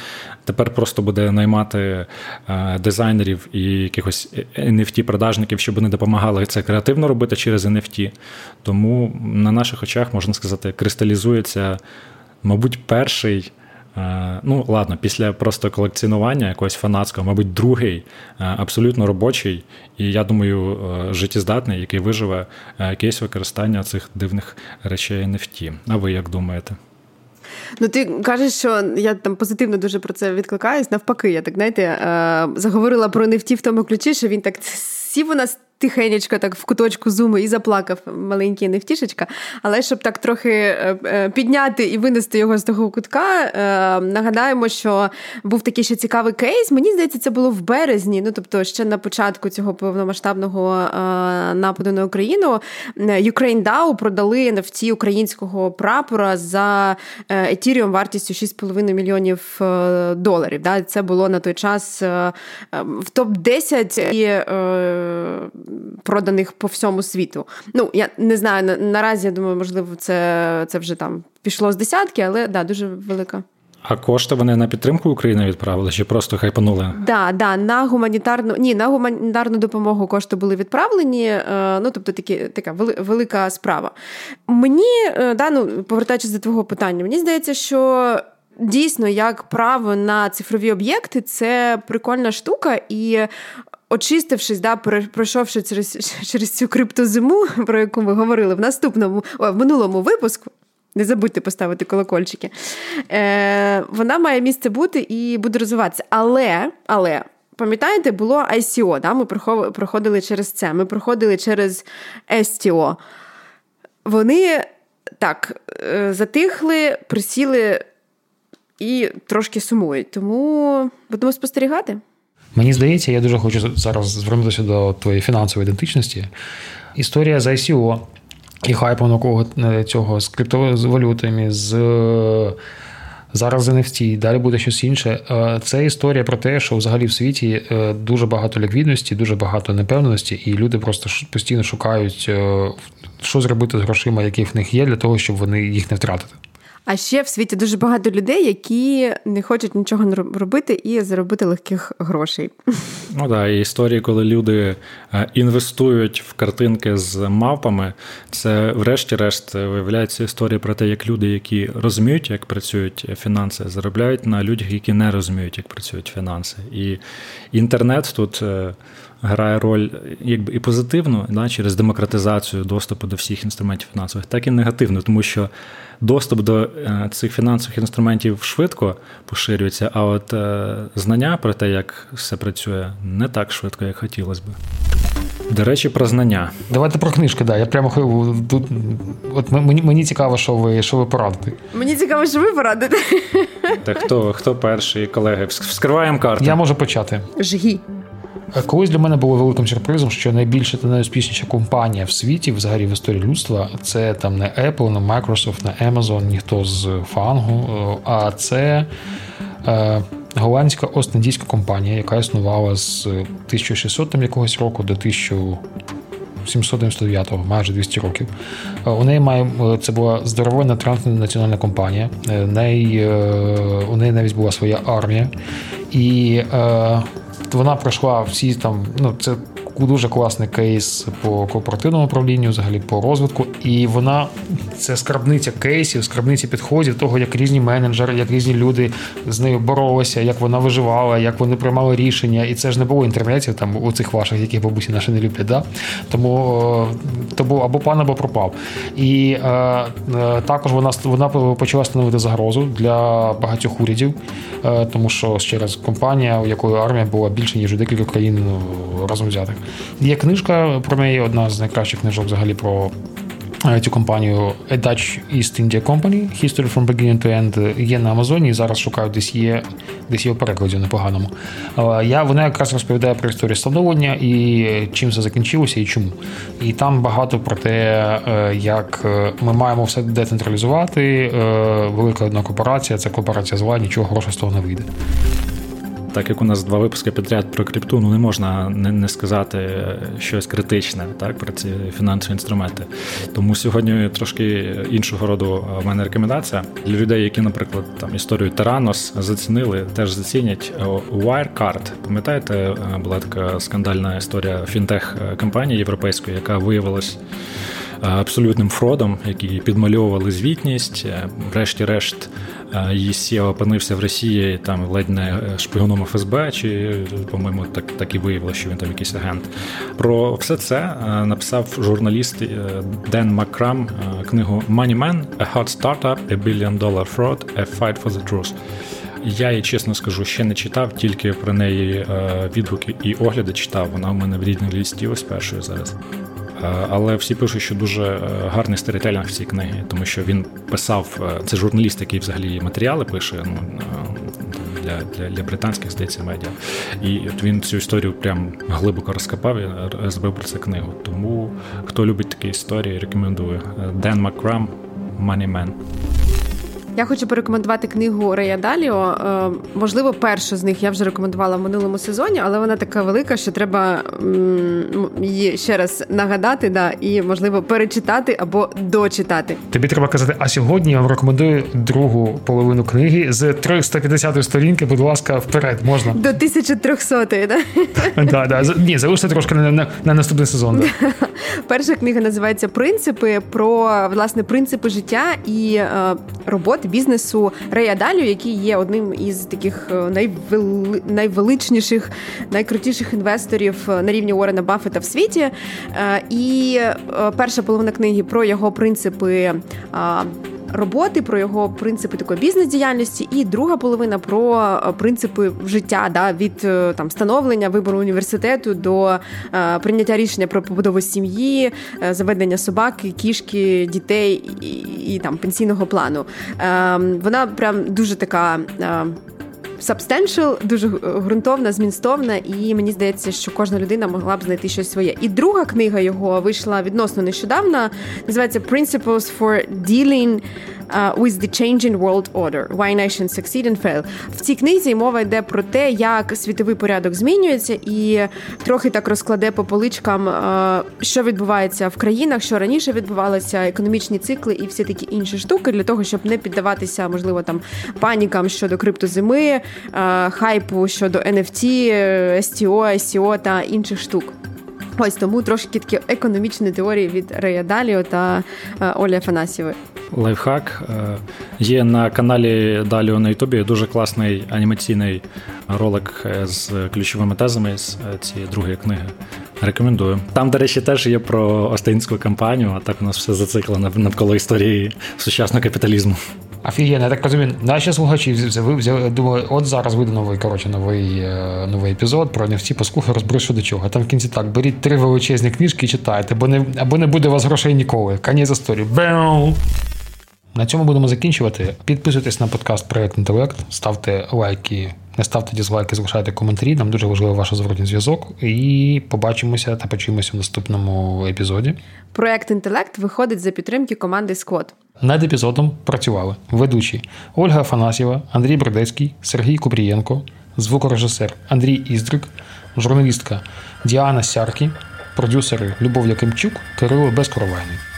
тепер просто буде наймати е, дизайнерів і якихось NFT-продажників, щоб вони допомагали це креативно робити через NFT. Тому на наших очах можна сказати, кристалізується, мабуть, перший. Е, ну, ладно, після просто колекціонування якогось фанатського, мабуть, другий, е, абсолютно робочий, і я думаю, е, життєздатний, який виживе кейс використання цих дивних речей NFT. А ви як думаєте? Ну, ти кажеш, що я там позитивно дуже про це відкликаюсь. Навпаки, я так знаєте, заговорила про NFT в тому ключі, що він так сів у нас тихенечко так в куточку зуму і заплакав маленький невтішечка. Але щоб так трохи е, е, підняти і винести його з того кутка, е, нагадаємо, що був такий ще цікавий кейс. Мені здається, це було в березні, ну тобто ще на початку цього повномасштабного нападу на Україну. Ukraine DAO продали NFT українського прапора за Ethereum вартістю 6,5 мільйонів доларів. Це було на той час в топ-10 і проданих по всьому світу. Ну, я не знаю, на, наразі я думаю, можливо, це це вже там пішло з десятки, але да, дуже велика. А кошти вони на підтримку України відправили чи просто хайпанули? Да, да, на гуманітарну ні, на гуманітарну допомогу кошти були відправлені. Е, ну тобто такі така велика справа. Мені е, да, ну, повертаючись до твого питання, мені здається, що. Дійсно, як право на цифрові об'єкти, це прикольна штука, і очистившись, да, пройшовши через через цю криптозиму, про яку ми говорили в наступному в минулому випуску. Не забудьте поставити колокольчики. Е, Вона має місце бути і буде розвиватися. Але, але. Пам'ятаєте, було ICO, да? ми проходили через це. Ми проходили через STO. Вони так е, затихли, присіли і трошки сумують. Тому будемо спостерігати. Мені здається, я дуже хочу зараз звернутися до твоєї фінансової ідентичності. Історія з ICO і хайпом навколо цього з криптовалютами, з зараз NFT, далі буде щось інше. Це історія про те, що взагалі в світі дуже багато ліквідності, дуже багато непевності, і люди просто постійно шукають, що зробити з грошима, які в них є, для того, щоб вони їх не втратити. А ще в світі дуже багато людей, які не хочуть нічого робити і заробити легких грошей. Ну так, і історії, коли люди е, інвестують в картинки з мавпами, це, врешті-решт, виявляється історія про те, як люди, які розуміють, як працюють фінанси, заробляють на людях, які не розуміють, як працюють фінанси. І інтернет тут. Грає роль якби і позитивну да, через демократизацію доступу до всіх інструментів фінансових, так і негативно, тому що доступ до е, цих фінансових інструментів швидко поширюється, а от е, знання про те, як все працює, не так швидко, як хотілося би. До речі, про знання. Давайте про книжки, да. Я прямо тут. От мені мені цікаво, що ви що ви порадите. Мені цікаво, що ви порадите. Так хто хто перший, колеги? Вскриваємо карту. Я можу почати. Жгі. Е, колись для мене було великим сюрпризом, що найбільша та найуспішніша компанія в світі, взагалі в історії людства, це там не Apple, не Microsoft, не Amazon, ніхто з фангу, е, а це е, голландська остіндійська компанія, яка існувала з 1600 там якогось року до 1799-го, майже 200 років. У неї має це була здоровенна транснаціональна компанія. Неї, у неї навіть була своя армія. І вона пройшла всі там, ну це дуже класний кейс по корпоративному управлінню, взагалі по розвитку. І вона це скарбниця кейсів, скарбниця підходів того, як різні менеджери, як різні люди з нею боролися, як вона виживала, як вони приймали рішення. І це ж не було інтернетів там у цих ваших, яких бабусі наші не люблять. Да? Тому е, то був або пан, або пропав. І е, е, також вона вона почала становити загрозу для багатьох урядів, е, тому що ще раз компанія, у якої армія була більше ніж у декілька країн ну, разом взятих. Є книжка про неї, одна з найкращих книжок взагалі про е, цю компанію A Dutch East India Company History from Beginning to End є на Амазоні і зараз шукаю, десь є десь є у перекладі непоганому. Е, я, Вона якраз розповідає про історію становлення і чим це закінчилося і чому. І там багато про те, е, як ми маємо все децентралізувати. Велика одна корпорація, це корпорація зла, нічого грошей з того не вийде так як у нас два випуски підряд про крипту, ну не можна не, не сказати щось критичне так, про ці фінансові інструменти. Тому сьогодні трошки іншого роду в мене рекомендація для людей, які, наприклад, там історію Теранос зацінили, теж зацінять Wirecard. Пам'ятаєте, була така скандальна історія фінтех компанії європейської, яка виявилась. Абсолютним фродом, які підмальовували звітність, врешті-решт її опинився в Росії там ледь не шпигуном ФСБ, чи, по-моєму, так так і виявилося, що він там якийсь агент. Про все це е, написав журналіст е, Ден Макрам е, книгу Money Man, A Hot Startup, A Billion Dollar Fraud, A Fight for the Truth. Я її чесно скажу, ще не читав, тільки про неї відгуки і огляди читав. Вона у мене в рідній лісті ось першою зараз. Е, але всі пишуть, що дуже е, гарний сторітелінг в цій книги, тому що він писав е, це журналіст, який взагалі матеріали пише ну, для для, для британських здається медіа. І от він цю історію прям глибоко розкопав і зробив про це книгу. Тому хто любить такі історії, рекомендую Ден Макрам Man. Я хочу порекомендувати книгу Рея Даліо. Е, можливо, першу з них я вже рекомендувала в минулому сезоні, але вона така велика, що треба її ще раз нагадати, да, і можливо перечитати або дочитати. Тобі треба казати, а сьогодні я вам рекомендую другу половину книги з 350 сторінки. Будь ласка, вперед можна до 1300, да? Да, да. Ні, залиште трошки на, на, на наступний сезон. Да. Перша книга називається Принципи про власне принципи життя і е, бізнесу Рея Далю, який є одним із таких е, найвели... найвеличніших, найкрутіших інвесторів е, на рівні Уоррена Баффета в світі. Е, і перша половина книги про його принципи роботи, про його принципи такої бізнес-діяльності, і друга половина про е, принципи життя да, від е, там становлення вибору університету до е, прийняття рішення про побудову сім'ї, заведення собаки, кішки, дітей і, і там пенсійного плану. Вона прям дуже така substantial, дуже ґрунтовна, змістовна, і мені здається, що кожна людина могла б знайти щось своє. І друга книга його вийшла відносно нещодавно. Називається Principles for Dealing uh, with the Changing World Order. Why Nations Succeed and Fail. В цій книзі мова йде про те, як світовий порядок змінюється, і трохи так розкладе по поличкам, uh, що відбувається в країнах, що раніше відбувалося, економічні цикли і всі такі інші штуки для того, щоб не піддаватися, можливо, там панікам щодо криптозими, хайпу щодо NFT, STO, SEO та інших штук. Ось тому трошки такі економічні теорії від Рея Даліо та Олі Афанасьєвої. Лайфхак є на каналі Даліо на Ютубі дуже класний анімаційний ролик з ключовими тезами з цієї другої книги. Рекомендую. Там, до речі, теж є про Остинську кампанію, а так у нас все зациклено навколо історії сучасного капіталізму. Офігенно, я так розумію, наші слухачі взяли, взяли, думали, от зараз вийде новий коротше, новий новий епізод про NFT, послухай, розберу, що до чого. А там в кінці так, беріть три величезні книжки і читайте, бо не, або не буде у вас грошей ніколи. Конець історії. Беу! На цьому будемо закінчувати. Підписуйтесь на подкаст Проект Інтелект, ставте лайки, не ставте дізлайки, залишайте коментарі. Нам дуже важливий ваш зворотній зв'язок. І побачимося та почуємося в наступному епізоді. Проект Інтелект виходить за підтримки команди Сквот. Над епізодом працювали ведучі Ольга Афанасьєва, Андрій Бердецький, Сергій Купрієнко, звукорежисер Андрій Іздрик, журналістка Діана Сяркі, продюсери Любов Якимчук, Кирило Безкоровайний.